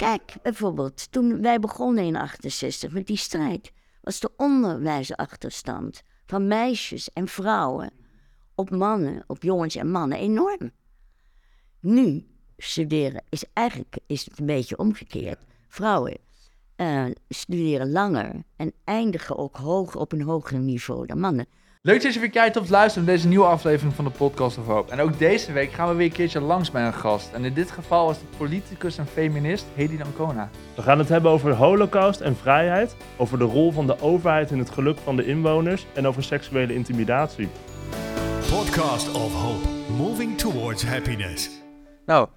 Kijk, bijvoorbeeld, toen wij begonnen in 68 met die strijd, was de onderwijsachterstand van meisjes en vrouwen op mannen, op jongens en mannen enorm. Nu studeren is eigenlijk is het een beetje omgekeerd. Vrouwen uh, studeren langer en eindigen ook hoger op een hoger niveau dan mannen. Leuk dat je weer kijkt of luistert naar deze nieuwe aflevering van de Podcast of Hoop. En ook deze week gaan we weer een keertje langs bij een gast. En in dit geval was het politicus en feminist Hedy Dancona. We gaan het hebben over de holocaust en vrijheid, over de rol van de overheid in het geluk van de inwoners en over seksuele intimidatie. Podcast of Hope, moving towards happiness. Nou,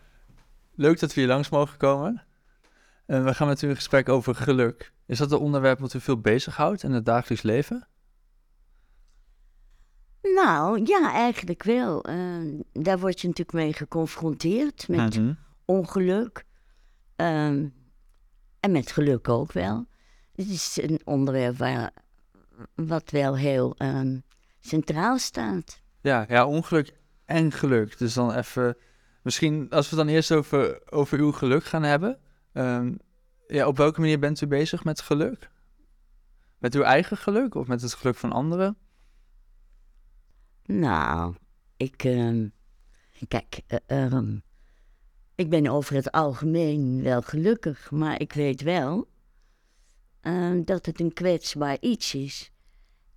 leuk dat we hier langs mogen komen. En we gaan met u in gesprek over geluk. Is dat een onderwerp wat u veel bezighoudt in het dagelijks leven? Nou, ja, eigenlijk wel. Uh, daar word je natuurlijk mee geconfronteerd met mhm. ongeluk. Ehm, en met geluk ook wel. Het is een onderwerp waar, wat wel heel ehm, centraal staat. Ja, ja, ongeluk en geluk. Dus dan even, misschien als we dan eerst over, over uw geluk gaan hebben. Um, ja, op welke manier bent u bezig met geluk? Met uw eigen geluk of met het geluk van anderen? Nou, ik. Uh, kijk, uh, ik ben over het algemeen wel gelukkig, maar ik weet wel uh, dat het een kwetsbaar iets is.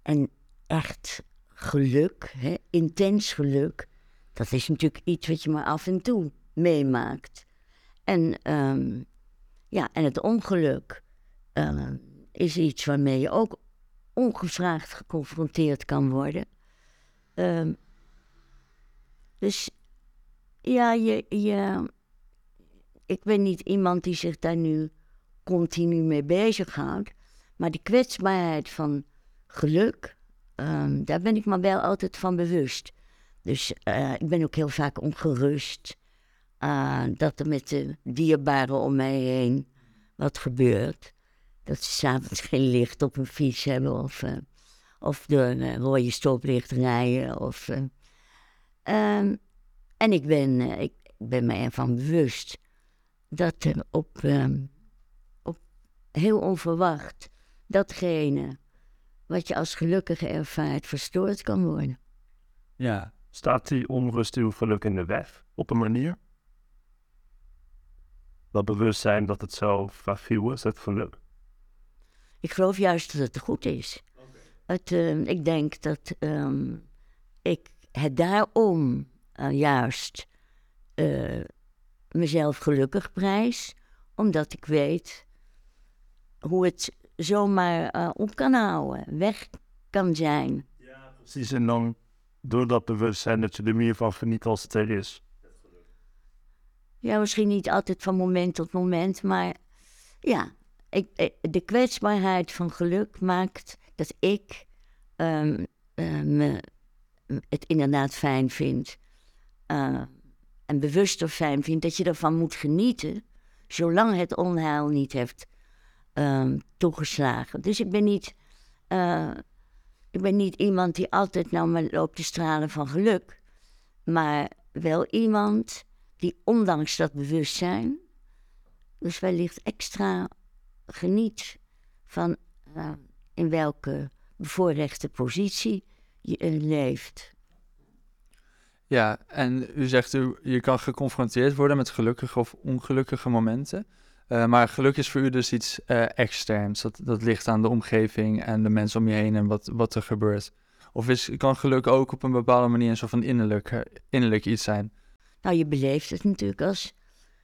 En echt geluk, hè, intens geluk, dat is natuurlijk iets wat je maar af en toe meemaakt. En, ja, en het ongeluk is iets waarmee je ook ongevraagd geconfronteerd kan worden. Um, dus ja, je, je, ik ben niet iemand die zich daar nu continu mee bezighoudt. Maar die kwetsbaarheid van geluk, um, daar ben ik me wel altijd van bewust. Dus uh, ik ben ook heel vaak ongerust. Uh, dat er met de dierbaren om mij heen wat gebeurt. Dat ze s'avonds geen licht op hun fiets hebben of... Uh, of door een uh, rode stoplicht rijden. Of, uh, um, en ik ben, uh, ik ben me ervan bewust dat er op, um, op heel onverwacht datgene wat je als gelukkige ervaart verstoord kan worden. Ja, staat die onrust uw geluk in de weg op een manier? Dat bewustzijn dat het zo fragiel is, het geluk? Ik geloof juist dat het goed is. Het, uh, ik denk dat um, ik het daarom uh, juist uh, mezelf gelukkig prijs, omdat ik weet hoe het zomaar op kan houden, weg kan zijn. Ja, precies. En dan door dat bewustzijn dat je er meer van geniet als het er is. Ja, misschien niet altijd van moment tot moment, maar ja, ik, de kwetsbaarheid van geluk maakt dat ik um, uh, het inderdaad fijn vind. Uh, en bewuster fijn vind dat je ervan moet genieten. Zolang het onheil niet heeft toegeslagen. Dus ik ben niet. Uh, ik ben niet iemand die altijd nou maar loopt te stralen van geluk. Maar wel iemand die ondanks dat bewustzijn. Dus wellicht extra geniet van in welke bevoorrechte positie je leeft. Ja, en u zegt u, je kan geconfronteerd worden met gelukkige of ongelukkige momenten. Uh, maar geluk is voor u dus iets uh, externs. Dat, dat ligt aan de omgeving en de mensen om je heen en wat, wat er gebeurt. Of is, kan geluk ook op een bepaalde manier een soort van innerlijk, innerlijk iets zijn? Nou, je beleeft het natuurlijk als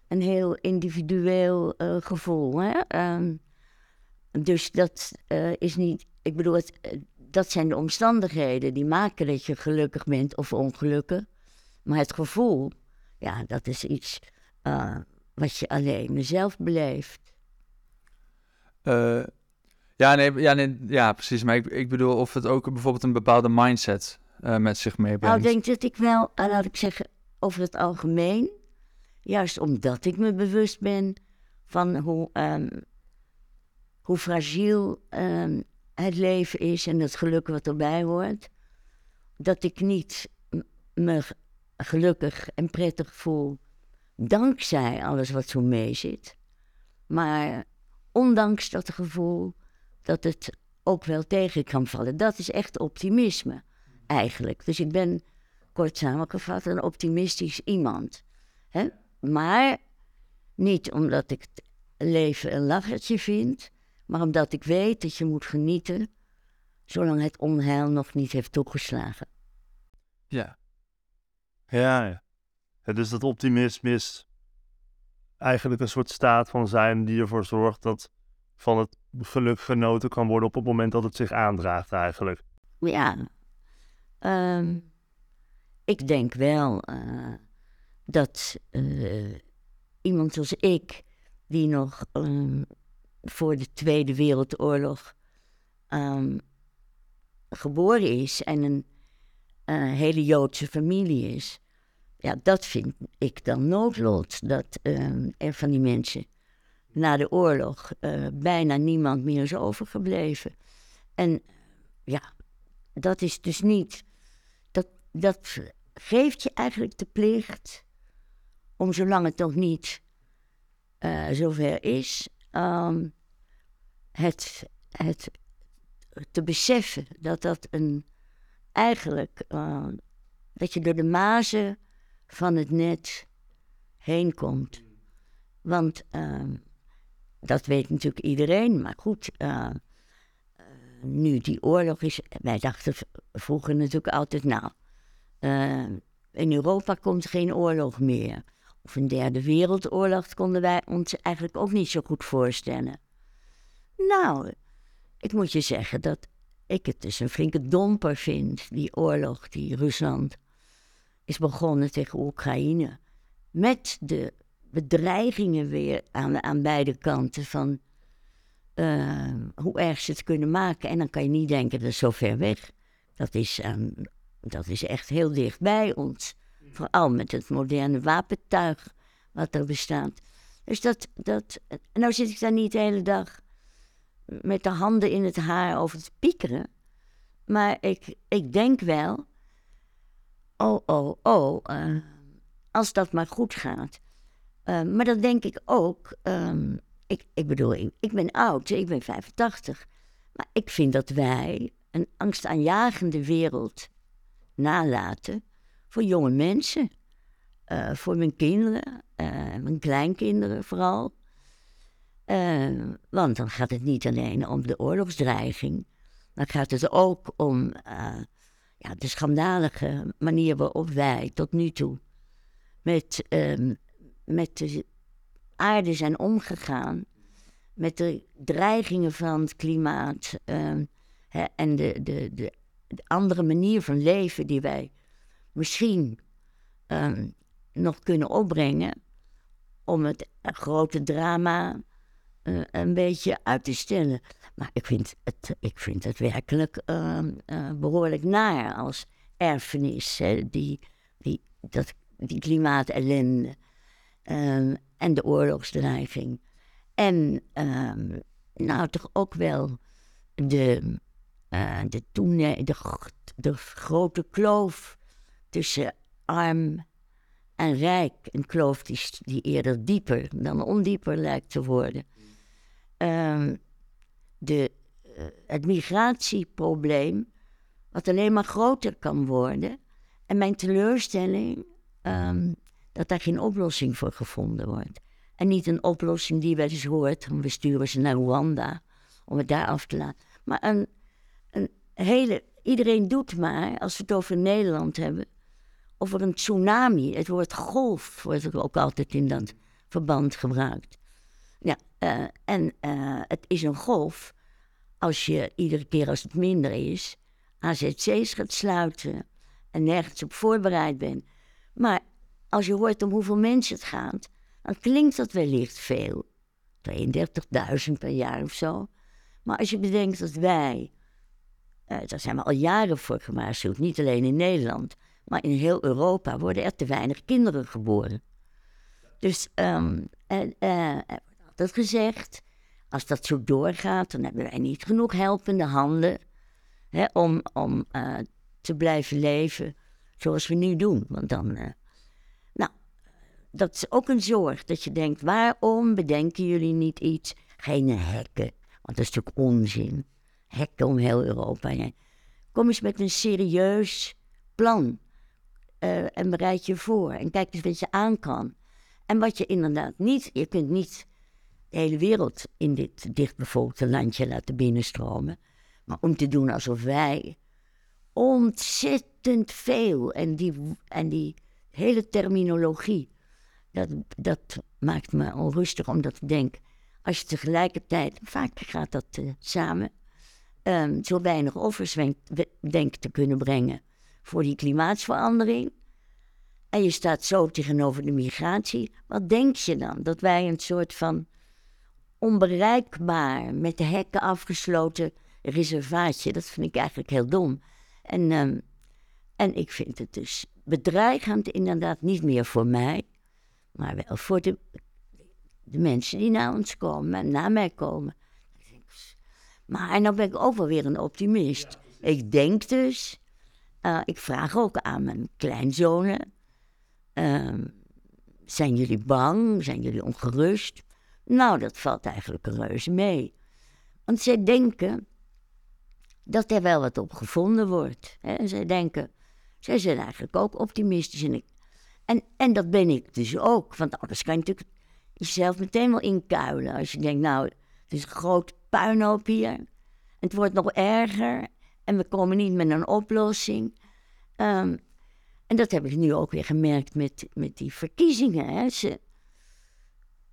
een heel individueel uh, gevoel. Hè? Um, dus dat is niet ik bedoel, het, eh, dat zijn de omstandigheden die maken dat je gelukkig bent of ongelukkig. Maar het gevoel, ja, dat is iets uh, wat je alleen zelf beleeft. Uh, ja, nee, ja, nee, ja, precies. Maar ik, ik bedoel of het ook bijvoorbeeld een bepaalde mindset uh, met zich meebrengt. Nou, ik denk dat ik wel, laat ik zeggen, over het algemeen, juist omdat ik me bewust ben van hoe, um, hoe fragiel um, het leven is en het geluk wat erbij hoort, dat ik niet me gelukkig en prettig voel dankzij alles wat zo mee zit. Maar ondanks dat gevoel dat het ook wel tegen kan vallen. Dat is echt optimisme, eigenlijk. Dus ik ben, kort samengevat, een optimistisch iemand. Hè? Maar niet omdat ik het leven een lachertje vind, maar omdat ik weet dat je moet genieten zolang het onheil nog niet heeft toegeslagen. Ja, Ja, ja. Ja, Dus dat optimisme is eigenlijk een soort staat van zijn die ervoor zorgt dat van het geluk genoten kan worden op het moment dat het zich aandraagt eigenlijk. Ja, ehm, ik denk wel eh, dat eh, iemand zoals ik, die nog ehm, voor de Tweede Wereldoorlog ehm, geboren is en een eh, hele Joodse familie is, ja, dat vind ik dan noodlot. Dat ehm, er van die mensen na de oorlog eh, bijna niemand meer is overgebleven. En ja, dat is dus niet. Dat, dat geeft je eigenlijk de plicht om, zolang het nog niet eh, zover is, ehm, het, het te beseffen dat dat een eigenlijk eh, dat je door de mazen van het net heen komt. Want ehm, dat weet natuurlijk iedereen, maar goed, eh, nu die oorlog is, wij dachten vroeger natuurlijk altijd, nou, in Europa komt geen oorlog meer. Of een derde wereldoorlog konden wij ons eigenlijk ook niet zo goed voorstellen. Nou, ik moet je zeggen dat ik het dus een flinke domper vind, die oorlog die Rusland is begonnen tegen Oekraïne. Met de bedreigingen weer aan, aan beide kanten van eh, hoe erg ze het kunnen maken. En dan kan je niet denken, dat is zo ver weg. Dat is, ehm, dat is echt heel dicht bij ons. Vooral met het moderne wapentuig wat er bestaat. Dus dat, dat, en nou zit ik daar niet de hele dag met de handen in het haar over te piekeren. Maar ik, ik denk wel, oh, oh, oh, eh, als dat maar goed gaat. Eh, maar dan denk ik ook, ehm, ik, ik bedoel, ik, ik ben oud, ik ben 85. Maar ik vind dat wij een angstaanjagende wereld nalaten voor jonge mensen. Eh, voor mijn kinderen, eh, mijn kleinkinderen vooral. Eh, want dan gaat het niet alleen om de oorlogsdreiging, dan gaat het ook om ja, de schandalige manier waarop wij tot nu toe met, ehm, met de aarde zijn omgegaan, met de dreigingen van het klimaat ehm, hè, en de, de, de andere manier van leven die wij misschien ehm, nog kunnen opbrengen om het grote drama eh, een beetje uit te stellen. Maar ik vind het, ik vind het werkelijk ehm, eh, behoorlijk naar als erfenis, hè, die, die, dat, die klimaatellende ehm, en de oorlogsdreiging. En nou toch ook wel de, eh, de, toene- de, de grote kloof tussen arm en rijk. Een kloof die, die eerder dieper dan ondieper lijkt te worden. Ehm, de, eh, het migratieprobleem, wat alleen maar groter kan worden. En mijn teleurstelling ehm, dat daar geen oplossing voor gevonden wordt. En niet een oplossing die wel eens hoort, we sturen ze naar Rwanda om het daar af te laten. Maar een, een hele, iedereen doet maar, als we het over Nederland hebben, over een tsunami. Het woord golf wordt ook altijd in dat verband gebruikt. Ja, eh, en eh, het is een golf als je iedere keer als het minder is, AZC's gaat sluiten en nergens op voorbereid bent. Maar als je hoort om hoeveel mensen het gaat, dan klinkt dat wellicht veel. 32.000 per jaar of zo. Maar als je bedenkt dat wij, eh, daar zijn we al jaren voor gewaarschuwd, niet alleen in Nederland, maar in heel Europa worden er te weinig kinderen geboren. Dus wordt altijd gezegd, als dat zo doorgaat, dan hebben wij niet genoeg helpende handen hè, om, om eh, te blijven leven zoals we nu doen. Want dan, eh, nou, dat is ook een zorg. Dat je denkt, waarom bedenken jullie niet iets? Geen hekken, want dat is natuurlijk onzin. Hekken om heel Europa. Kom eens met een serieus plan. Eh, en bereid je voor. En kijk eens wat je aan kan. En wat je inderdaad niet... Je kunt niet de hele wereld in dit dichtbevolkte landje laten binnenstromen. Maar om te doen alsof wij ontzettend veel... En die, en die hele terminologie... Dat, dat maakt me onrustig omdat ik denk... Als je tegelijkertijd... Vaak gaat dat eh, samen... ehm, zo weinig offers te kunnen brengen... voor die klimaatsverandering... En je staat zo tegenover de migratie. Wat denk je dan? Dat wij een soort van onbereikbaar, met de hekken afgesloten reservaatje. Dat vind ik eigenlijk heel dom. En, ehm, en ik vind het dus bedreigend, inderdaad, niet meer voor mij, maar wel voor de, de mensen die naar ons komen en naar mij komen. Maar nou ben ik ook wel weer een optimist. Ik denk dus, eh, ik vraag ook aan mijn kleinzonen. Ehm, zijn jullie bang? Zijn jullie ongerust? Nou, dat valt eigenlijk reuze mee. Want zij denken dat er wel wat op gevonden wordt. Hè? Zij denken, zij zijn eigenlijk ook optimistisch. En, ik, en, en dat ben ik dus ook. Want anders kan je natuurlijk jezelf meteen wel inkuilen. Als je denkt, nou, het is een groot puinhoop hier. Het wordt nog erger. En we komen niet met een oplossing. Ehm, en dat heb ik nu ook weer gemerkt met, met die verkiezingen. Hè.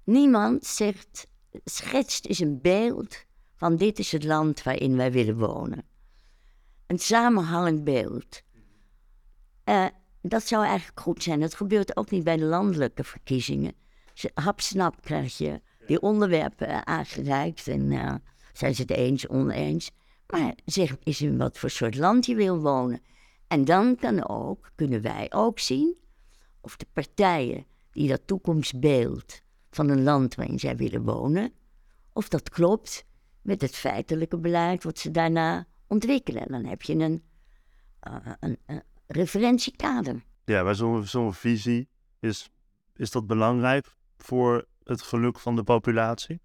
Niemand zegt, schetst eens een beeld van dit is het land waarin wij willen wonen. Een samenhangend beeld. Eh, dat zou eigenlijk goed zijn. Dat gebeurt ook niet bij de landelijke verkiezingen. Hapsnap krijg je die onderwerpen aangereikt en eh, zijn ze het eens, oneens. Maar zeg eens in wat voor soort land je wil wonen. En dan kan ook, kunnen wij ook zien of de partijen die dat toekomstbeeld van een land waarin zij willen wonen, of dat klopt met het feitelijke beleid wat ze daarna ontwikkelen. En dan heb je een, eh, een, een referentiekader. Ja, bij zo'n zo'n visie is, is dat belangrijk voor het geluk van de populatie?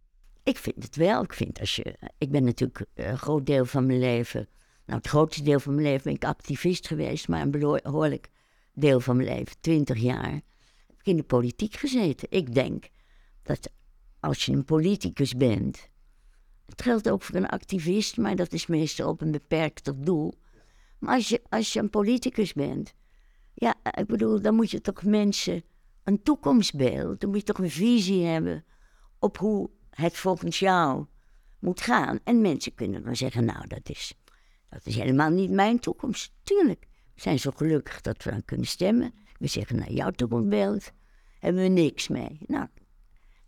Ik vind het wel. Ik, vind als je, ik ben natuurlijk eh, een groot deel van mijn leven, nou het grootste deel van mijn leven ben ik activist geweest, maar een behoorlijk deel van mijn leven, twintig jaar, heb ik in de politiek gezeten. Ik denk dat als je een politicus bent, het geldt ook voor een activist, maar dat is meestal op een beperkter doel. Maar als je, als je een politicus bent, ja, ik bedoel, dan moet je toch mensen een toekomstbeeld, dan moet je toch een visie hebben op hoe het volgens jou moet gaan. En mensen kunnen dan zeggen, nou, dat is, dat is helemaal niet mijn toekomst. Tuurlijk, we zijn zo gelukkig dat we dan kunnen stemmen. We zeggen, nou, jouw toekomstbeeld hebben we niks mee. Nou,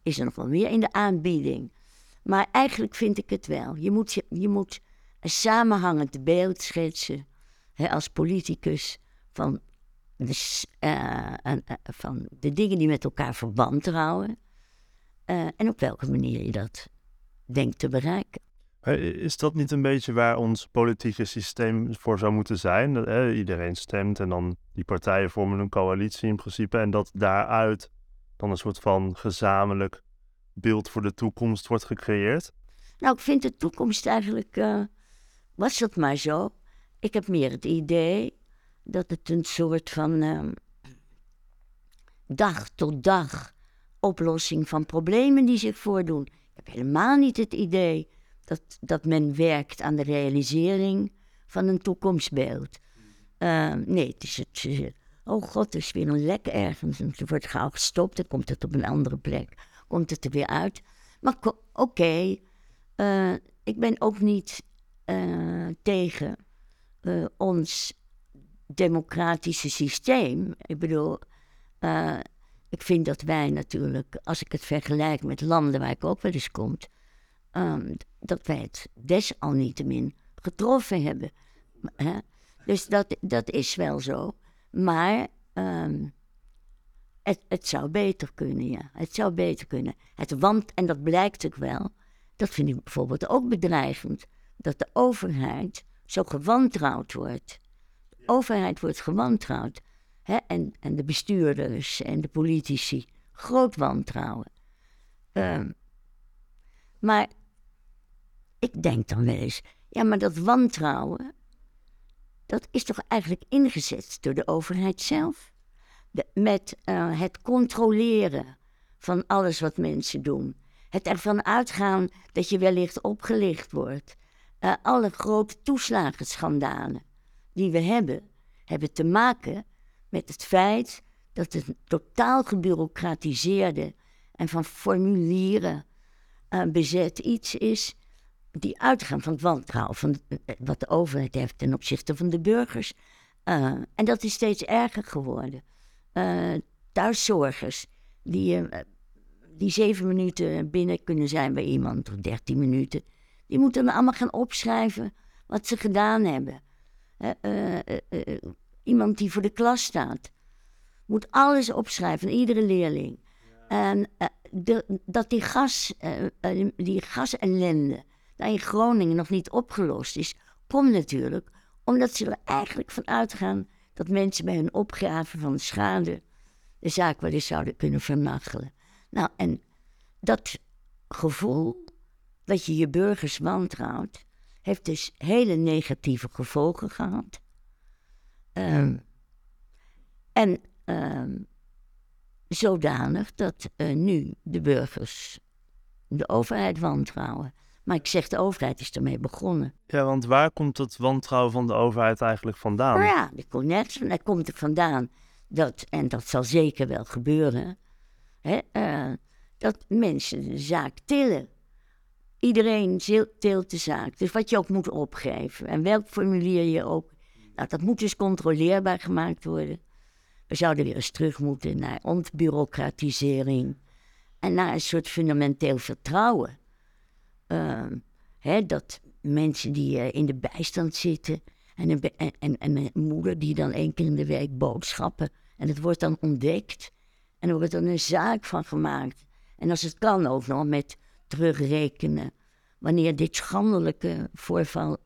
is er nog wel meer in de aanbieding. Maar eigenlijk vind ik het wel. Je moet, je, moet een samenhangend beeld schetsen hè, als politicus van de, eh, eh, van de dingen die met elkaar verband houden. Eh, en op welke manier je dat denkt te bereiken. Is dat niet een beetje waar ons politieke systeem voor zou moeten zijn? Dat, iedereen stemt en dan die partijen vormen een coalitie in principe. En dat daaruit dan een soort van gezamenlijk beeld voor de toekomst wordt gecreëerd. Nou, ik vind de toekomst eigenlijk. eh, was dat maar zo. Ik heb meer het idee dat het een soort van. ehm, dag tot dag oplossing van problemen die zich voordoen. Ik heb helemaal niet het idee dat, dat men werkt aan de realisering van een toekomstbeeld. Ehm, nee, het is het. eh, oh god, er is weer een lek ergens. En het wordt gauw gestopt, dan komt het op een andere plek. Komt het er weer uit. Maar oké, eh, ik ben ook niet eh, tegen eh, ons democratische systeem. Ik bedoel, eh, ik vind dat wij natuurlijk, als ik het vergelijk met landen waar ik ook wel eens kom, ehm, dat wij het desalniettemin getroffen hebben. Hè? Dus dat, dat is wel zo. Maar ehm, het, het zou beter kunnen, ja. Het zou beter kunnen. Het want, en dat blijkt ook wel, dat vind ik bijvoorbeeld ook bedreigend, dat de overheid zo gewantrouwd wordt. De overheid wordt gewantrouwd. En, en de bestuurders en de politici Groot wantrouwen. Ehm, maar ik denk dan wel eens, ja, maar dat wantrouwen, dat is toch eigenlijk ingezet door de overheid zelf? Met eh, het controleren van alles wat mensen doen. Het ervan uitgaan dat je wellicht opgelicht wordt. Eh, alle grote toeslagenschandalen die we hebben, hebben te maken met het feit dat het totaal gebureaucratiseerde en van formulieren uh, bezet iets is die uitgaan van het wantrouwen van eh, wat de overheid heeft ten opzichte van de burgers. En dat is steeds erger geworden. Thuiszorgers die, die zeven minuten binnen kunnen zijn bij iemand, of dertien minuten, die moeten dan allemaal gaan opschrijven wat ze gedaan hebben. Iemand die voor de klas staat, moet alles opschrijven, iedere leerling. En de, dat die, gas, die gasellende daar in Groningen nog niet opgelost is, komt natuurlijk omdat ze er eigenlijk van uitgaan dat mensen bij hun opgave van schade de zaak wel eens zouden kunnen vernachelen. Nou, en dat gevoel dat je je burgers wantrouwt, heeft dus hele negatieve gevolgen gehad. Um, en um, zodanig dat uh, nu de burgers de overheid wantrouwen. Maar ik zeg, de overheid is ermee begonnen. Ja, want waar komt het wantrouwen van de overheid eigenlijk vandaan? Nou ja, dat komt net daar komt er vandaan dat, en dat zal zeker wel gebeuren, hè, uh, dat mensen de zaak tillen. Iedereen tilt de zaak. Dus wat je ook moet opgeven en welk formulier je ook. Nou, dat moet dus controleerbaar gemaakt worden. We zouden weer eens terug moeten naar ontbureaucratisering en naar een soort fundamenteel vertrouwen. Ehm, hè, dat mensen die uh, in de bijstand zitten en een, en, en, en, een moeder die dan één keer in de week boodschappen en het wordt dan ontdekt en er wordt dan een zaak van gemaakt. En als het kan ook nog met terugrekenen wanneer dit schandelijke voorval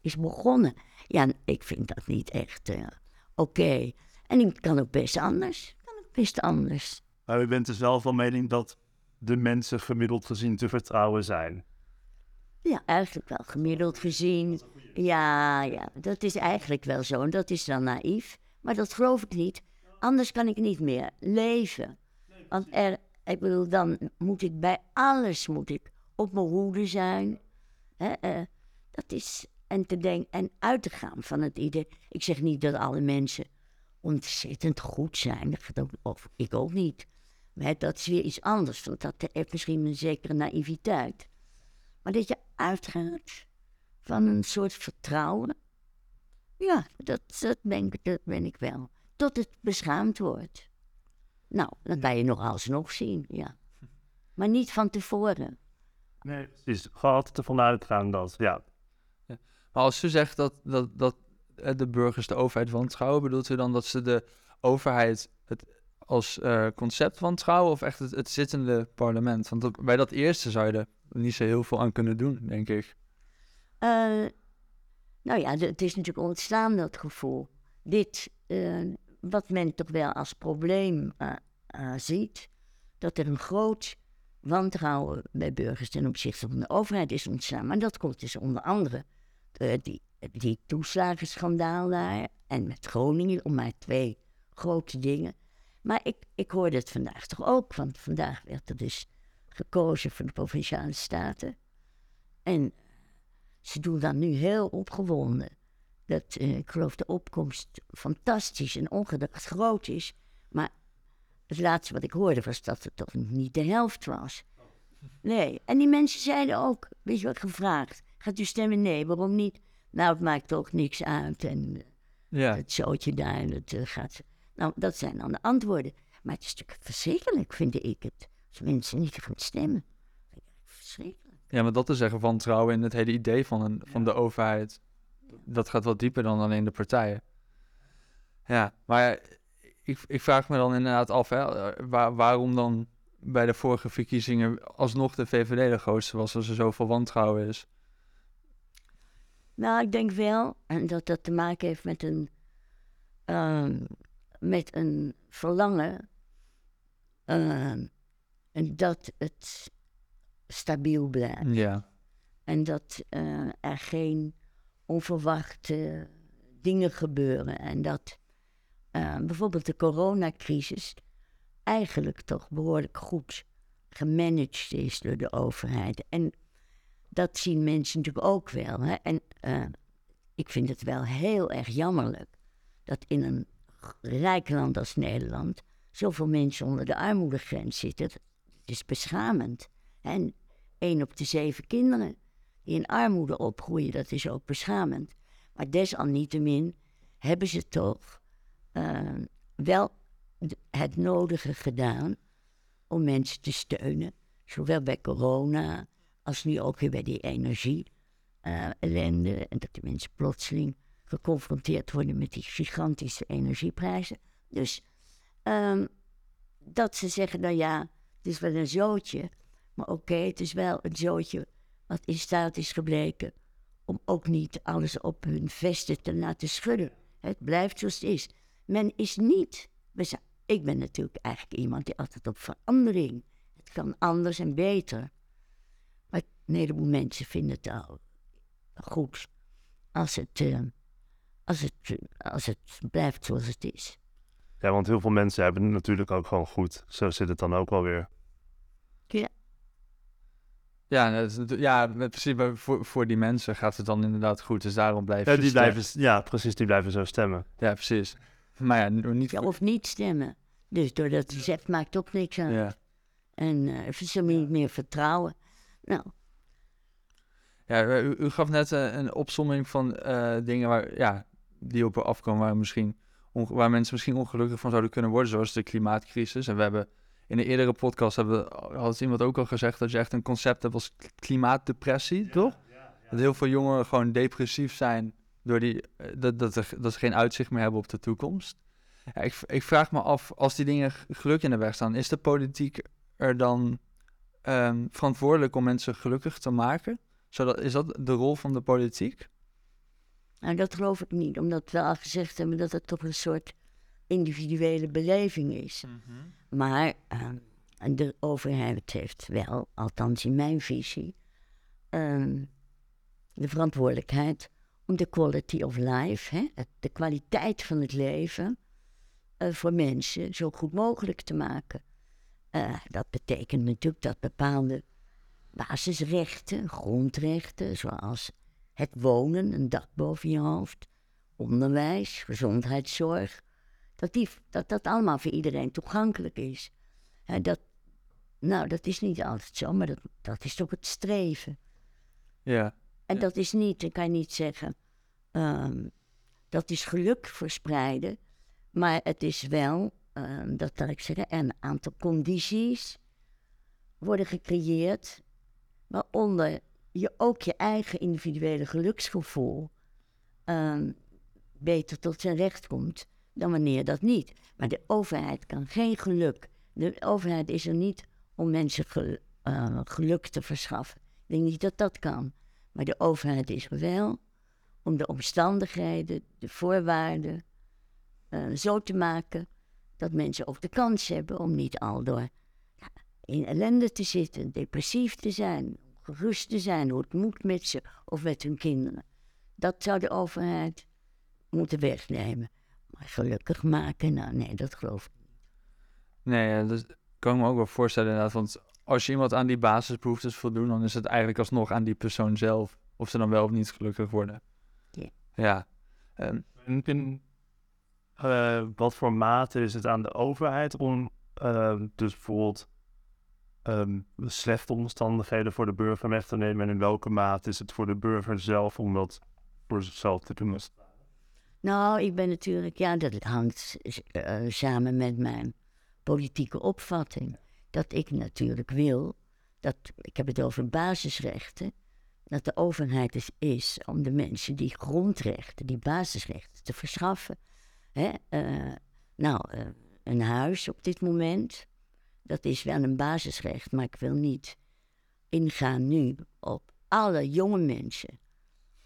is begonnen. Ja, ik vind dat niet echt uh, oké. En ik kan ook best anders. Kan ook best anders. Maar u bent dus wel van mening dat de mensen gemiddeld gezien te vertrouwen zijn? Ja, eigenlijk wel gemiddeld gezien. Ja, ja, dat is eigenlijk wel zo. En dat is dan naïef. Maar dat geloof ik niet. Anders kan ik niet meer leven. Want er, ik bedoel, dan moet ik bij alles moet ik op mijn hoede zijn. Uh, dat is, en te denken en uit te gaan van het idee. Ik zeg niet dat alle mensen ontzettend goed zijn. Of ik ook niet. Maar dat is weer iets anders. Want dat heeft misschien een zekere naïviteit. Maar dat je uitgaat van een soort vertrouwen. Ja, dat, dat, ben, ik, dat ben ik wel. Tot het beschaamd wordt. Nou, dat kan je nog alsnog zien, ja. Maar niet van tevoren. Nee, precies. Gewoon altijd ervan uitgaan dat, ja. Als u zegt dat, dat, dat eh, de burgers de overheid wantrouwen, bedoelt u dan dat ze de overheid het als uh, concept wantrouwen of echt het, zittende parlement? Want bij dat eerste zou je er niet zo heel veel aan kunnen doen, denk ik. Uh, nou ja, het is natuurlijk ontstaan, dat gevoel. Dit, wat men toch wel als probleem ziet, dat er een groot wantrouwen bij burgers ten opzichte van de overheid is ontstaan. Maar dat komt dus onder andere die, die toeslagenschandaal daar en met Groningen, om maar twee grote dingen. Maar ik, ik hoorde het vandaag toch ook, want vandaag werd er dus gekozen voor de provinciale staten. En ze doen dan nu heel opgewonden. Dat, uh, ik geloof, de opkomst fantastisch en ongedacht groot is. Maar het laatste wat ik hoorde was dat het toch niet de helft was. Nee, en die mensen zeiden ook, weet je wat, gevraagd. Gaat u stemmen? Nee, waarom niet? Nou, het maakt toch niks uit. En uh, ja. het zootje daar, dat uh, gaat... Nou, dat zijn dan de antwoorden. Maar het is natuurlijk verschrikkelijk, vind ik het mensen niet gaan stemmen. Verschrikkelijk. Ja, maar dat te zeggen wantrouwen in het hele idee van, een, van de overheid, dat gaat wat dieper dan alleen de partijen. Ja, maar ik, ik vraag me dan inderdaad af, hè, waar, waarom dan bij de vorige verkiezingen alsnog de VVD de grootste was als er zoveel wantrouwen is? Nou, ik denk wel dat dat te maken heeft met een, um, met een verlangen Ehm, en dat het stabiel blijft. Ja. En dat eh, er geen onverwachte dingen gebeuren. En dat eh, bijvoorbeeld de coronacrisis eigenlijk toch behoorlijk goed gemanaged is door de overheid. En dat zien mensen natuurlijk ook wel. Hè? En eh, ik vind het wel heel erg jammerlijk dat in een rijk land als Nederland zoveel mensen onder de armoedegrens zitten. Het is beschamend. En één op de zeven kinderen die in armoede opgroeien, dat is ook beschamend. Maar desalniettemin hebben ze toch uh, wel het nodige gedaan om mensen te steunen. Zowel bij corona als nu ook weer bij die energie uh. En dat de mensen plotseling geconfronteerd worden met die gigantische energieprijzen. Dus um, dat ze zeggen, nou ja, het is wel een zootje. Maar oké, het is wel een zootje wat in staat is gebleken om ook niet alles op hun vesten te laten schudden. Het blijft zoals het is. Men is niet. Ik ben natuurlijk eigenlijk iemand die altijd op verandering. Het kan anders en beter. Maar een heleboel mensen vinden het al goed als het, uh, als het, als het blijft zoals het is. Ja, want heel veel mensen hebben het natuurlijk ook gewoon goed. Zo zit het dan ook wel weer. Ja. Ja, ja precies. Voor, voor die mensen gaat het dan inderdaad goed. Dus daarom blijven ja, die blijven, ja, precies. Die blijven zo stemmen. Ja, precies. Maar ja, niet... Ja, of niet stemmen. Dus doordat hij zegt, maakt ook niks uit. Ja. En uh, ze niet meer vertrouwen. Nou. Ja, u, u gaf net uh, een opsomming van uh, dingen waar, ja, die op afkomen waar, misschien waar mensen misschien ongelukkig van zouden kunnen worden, zoals de klimaatcrisis. En we hebben in een eerdere podcast hebben, had iemand ook al gezegd dat je echt een concept hebt als klimaatdepressie, ja, toch? Ja, ja. Dat heel veel jongeren gewoon depressief zijn door die, dat, dat, er, dat ze geen uitzicht meer hebben op de toekomst. Ja, ik, ik, vraag me af, als die dingen geluk in de weg staan, is de politiek er dan um, verantwoordelijk om mensen gelukkig te maken? Zodat, is dat de rol van de politiek? Nou, dat geloof ik niet, omdat we al gezegd hebben dat het toch een soort individuele beleving is. Mm -hmm. Maar uh, de overheid heeft wel, althans in mijn visie, uh, de verantwoordelijkheid om de quality of life, hè, de kwaliteit van het leven, uh, voor mensen zo goed mogelijk te maken. Uh, dat betekent natuurlijk dat bepaalde basisrechten, grondrechten, zoals het wonen, een dak boven je hoofd, onderwijs, gezondheidszorg, dat, die, dat dat allemaal voor iedereen toegankelijk is. Dat, nou, dat is niet altijd zo, maar dat, dat is toch het streven. Ja. En ja. dat is niet, ik kan niet zeggen, um, dat is geluk verspreiden, maar het is wel, um, dat laat ik zeggen, een aantal condities worden gecreëerd, waaronder je ook je eigen individuele geluksgevoel um, beter tot zijn recht komt dan wanneer dat niet. Maar de overheid kan geen geluk. De overheid is er niet om mensen uh, geluk te verschaffen. Ik denk niet dat dat kan. Maar de overheid is er wel om de omstandigheden, de voorwaarden uh, zo te maken dat mensen ook de kans hebben om niet al door in ellende te zitten, depressief te zijn, gerust te zijn, hoe het moet met ze of met hun kinderen. Dat zou de overheid moeten wegnemen. Maar gelukkig maken, nou nee, dat geloof ik niet. Nee, ja, dat kan ik me ook wel voorstellen inderdaad. Want als je iemand aan die basisbehoeftes voldoet, dan is het eigenlijk alsnog aan die persoon zelf. Of ze dan wel of niet gelukkig worden. Ja. Ja. En in uh, wat voor mate is het aan de overheid om uh, dus bijvoorbeeld um, slechte omstandigheden voor de burger weg te nemen en in welke mate is het voor de burger zelf om dat voor zichzelf te doen? Nou, ik ben natuurlijk, ja, dat hangt uh, samen met mijn politieke opvatting. Dat ik natuurlijk wil, dat, ik heb het over basisrechten, dat de overheid is, is om de mensen die grondrechten, die basisrechten te verschaffen. Hè? Uh, nou, uh, een huis op dit moment, dat is wel een basisrecht, maar ik wil niet ingaan nu op alle jonge mensen.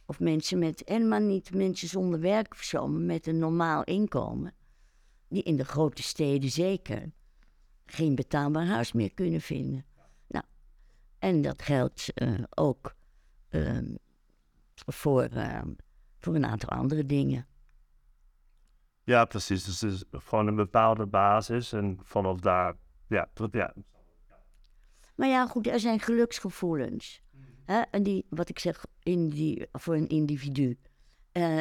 Of mensen met, helemaal niet mensen zonder werk of zo, maar met een normaal inkomen. Die in de grote steden zeker geen betaalbaar huis meer kunnen vinden. Nou, en dat geldt eh, ook ehm, voor, ehm, voor een aantal andere dingen. Ja, precies. Dus is gewoon een bepaalde basis en vanaf daar, ja, tot- ja. Maar ja, goed, er zijn geluksgevoelens. Hè? En die, wat ik zeg, in die, voor een individu. Eh,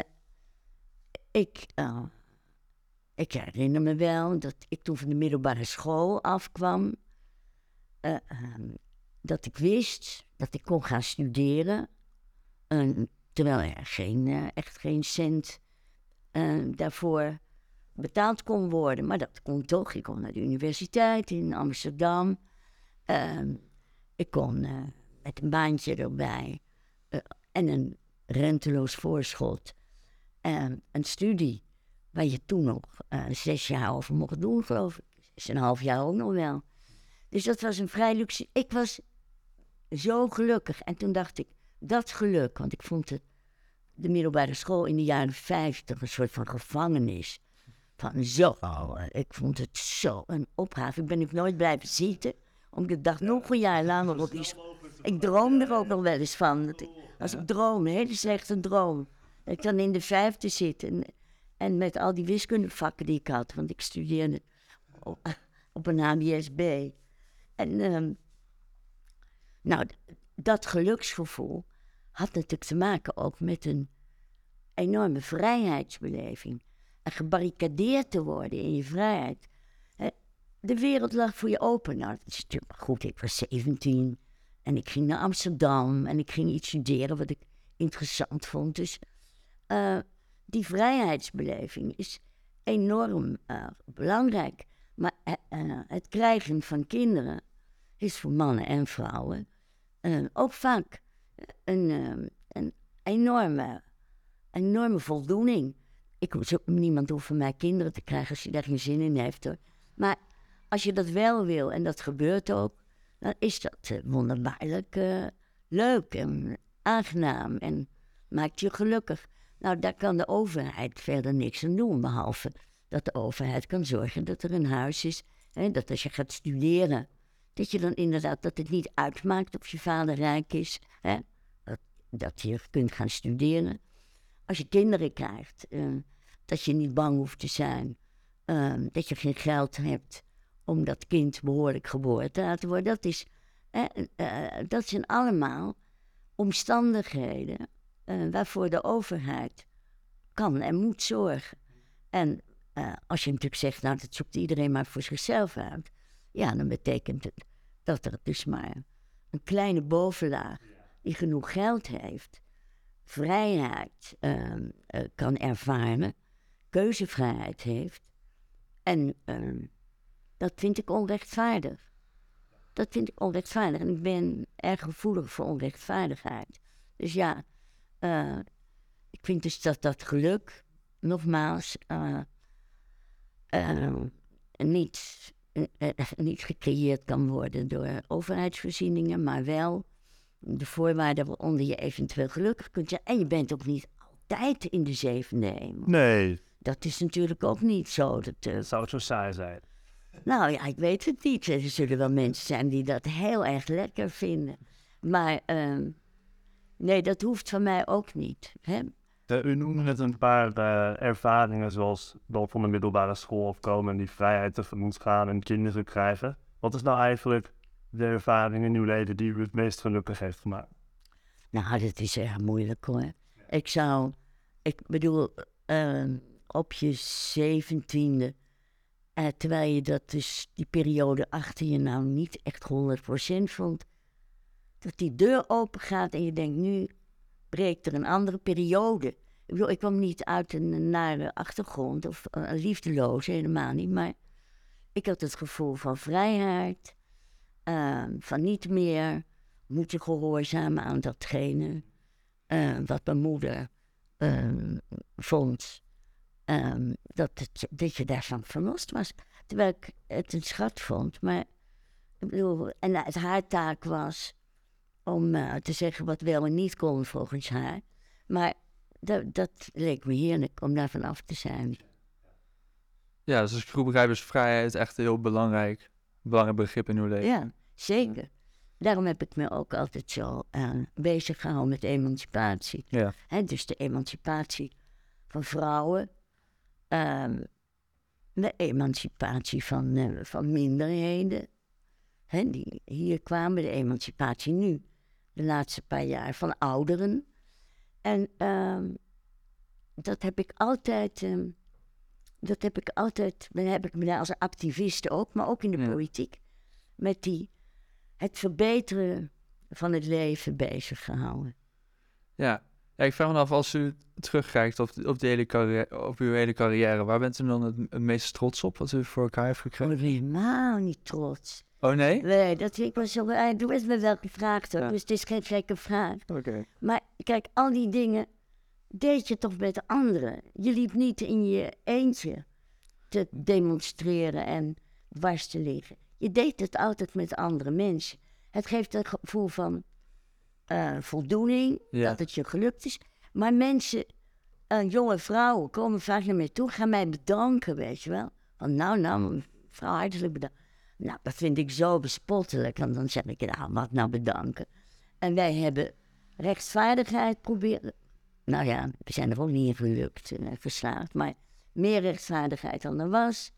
ik, eh, ik herinner me wel dat ik toen van de middelbare school afkwam, eh, ehm, dat ik wist dat ik kon gaan studeren. En terwijl er geen, echt geen cent daarvoor betaald kon worden. Maar dat kon toch. Ik kon naar de universiteit in Amsterdam. Ehm, ik kon eh, met een baantje erbij eh, en een renteloos voorschot en een studie waar je toen nog eh, zes jaar over mocht doen, geloof ik. Zes en een half jaar ook nog wel. Dus dat was een vrij luxe. Ik was zo gelukkig. En toen dacht ik, dat geluk, want ik vond de middelbare school in de jaren 50 een soort van gevangenis. Van zo, ik vond het zo een opgave. Ik ben ook nooit blijven zitten, omdat ik dacht nog een jaar langer op school. Ik droomde er ook nog wel eens van. Dat als ik droom, een hele slechte droom. Dat ik dan in de vijfde zit en, en met al die wiskundevakken die ik had, want ik studeerde op, een HBSB. En ehm, nou, dat geluksgevoel had natuurlijk te maken ook met een enorme vrijheidsbeleving. Gebarricadeerd te worden in je vrijheid. De wereld lag voor je open. Nou, dat is natuurlijk goed. Ik was 17 en ik ging naar Amsterdam en ik ging iets studeren wat ik interessant vond. Dus eh, die vrijheidsbeleving is enorm eh, belangrijk. Maar eh, het krijgen van kinderen is voor mannen en vrouwen ook vaak een, een enorme, enorme voldoening. Ik hoef zo- niemand hoeft van mij kinderen te krijgen als je daar geen zin in heeft hoor. Maar als je dat wel wil en dat gebeurt ook, dan is dat eh, wonderbaarlijk eh, leuk en aangenaam en maakt je gelukkig. Nou, daar kan de overheid verder niks aan doen, behalve dat de overheid kan zorgen dat er een huis is. Hè, dat als je gaat studeren, dat je dan inderdaad, dat het niet uitmaakt of je vader rijk is. Hè, dat, dat je kunt gaan studeren. Als je kinderen krijgt, eh, dat je niet bang hoeft te zijn. eh, dat je geen geld hebt om dat kind behoorlijk geboren te laten worden. Dat, is, eh, dat zijn allemaal omstandigheden eh, waarvoor de overheid kan en moet zorgen. En eh, als je natuurlijk zegt, nou dat zoekt iedereen maar voor zichzelf uit. Ja, dan betekent het dat er dus maar een kleine bovenlaag die genoeg geld heeft, vrijheid ehm, eh, kan ervaren, keuzevrijheid heeft. En ehm, dat vind ik onrechtvaardig. Dat vind ik onrechtvaardig. En ik ben erg gevoelig voor onrechtvaardigheid. Dus ja, eh, ik vind dus dat dat geluk, nogmaals, eh, eh, niet, eh, niet gecreëerd kan worden door overheidsvoorzieningen, maar wel de voorwaarden waaronder je eventueel gelukkig kunt zijn. En je bent ook niet altijd in de zevende hemel. Nee, Dat is natuurlijk ook niet zo. Dat, eh, dat zou zo saai zijn. nou ja, ik weet het niet. Er zullen wel mensen zijn die dat heel erg lekker vinden. Maar ehm, nee, dat hoeft van mij ook niet. Hè? Eh, u noemde net een paar eh, ervaringen zoals dan van de middelbare school afkomen en die vrijheid tegemoet gaan en kinderen krijgen. Wat is nou eigenlijk de ervaring in uw leven die u het meest gelukkig heeft gemaakt? Nou, dat is erg moeilijk hoor. Ik zou, ik bedoel, ehm, op je zeventiende, eh, terwijl je dat dus, die periode achter je nou niet echt 100% vond, dat die deur open gaat en je denkt, nu breekt er een andere periode. Ik bedoel, ik kwam niet uit een nare achtergrond of eh, een liefdeloze, helemaal niet, maar ik had het gevoel van vrijheid, ehm, van niet meer moeten gehoorzamen aan datgene eh, wat mijn moeder ehm, vond. Ehm, dat, het, dat je daarvan verlost was. Terwijl ik het een schat vond. Maar ik bedoel, en het haar taak was om eh, te zeggen wat wel en niet kon volgens haar. Maar dat, dat leek me heerlijk om daarvan af te zijn. Ja, dus als ik goed begrijp is vrijheid echt heel belangrijk belangrijk begrip in uw leven. Ja, zeker. Daarom heb ik me ook altijd zo uh, bezig gehouden met emancipatie. Ja. Dus de emancipatie van vrouwen, ehm, de emancipatie van, eh, van minderheden. Hè, die hier kwamen, de emancipatie nu, de laatste paar jaar, van ouderen. En ehm, dat heb ik altijd, ehm, dat heb ik altijd, dan heb ik me daar als activist ook, maar ook in de Ja. politiek, met die, het verbeteren van het leven bezig gehouden. Ja. Ja, ik vraag me af, als u terugkijkt op, op, de hele carrière, op uw hele carrière, waar bent u dan het, het meest trots op wat u voor elkaar heeft Ik gekregen? ben helemaal niet trots. Oh nee? Nee, dat ik was zo. eh, Doe eens me wel gevraagd hoor. Ja. Dus het is geen gekke vraag. Oké. Maar kijk, al die dingen deed je toch met anderen. Je liep niet in je eentje te demonstreren en dwars te liggen. Je deed het altijd met andere mensen. Het geeft een gevoel van eh, voldoening, Ja. dat het je gelukt is. Maar mensen, jonge vrouwen, komen vaak naar mij toe, gaan mij bedanken, weet je wel. Van nou, nou, mevrouw, hartelijk bedankt. Nou, dat vind ik zo bespottelijk. En dan zeg ik, nou, wat nou bedanken. En wij hebben rechtvaardigheid proberen. Nou ja, we zijn er ook niet in gelukt, eh, geslaagd. Maar meer rechtvaardigheid dan er was.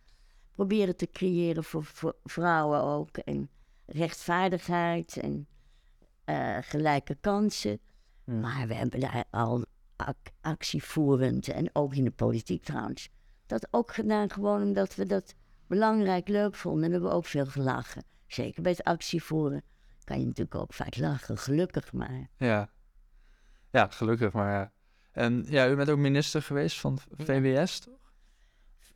Proberen te creëren voor, voor vrouwen ook. En rechtvaardigheid en eh, gelijke kansen. Ja. Maar we hebben daar al ac- actievoerend en ook in de politiek trouwens. Dat ook gedaan gewoon omdat we dat belangrijk leuk vonden. En we hebben ook veel gelachen. Zeker bij het actievoeren kan je natuurlijk ook vaak lachen, gelukkig maar. Ja. Ja, gelukkig, maar ja. En ja, u bent ook minister geweest van VWS, toch?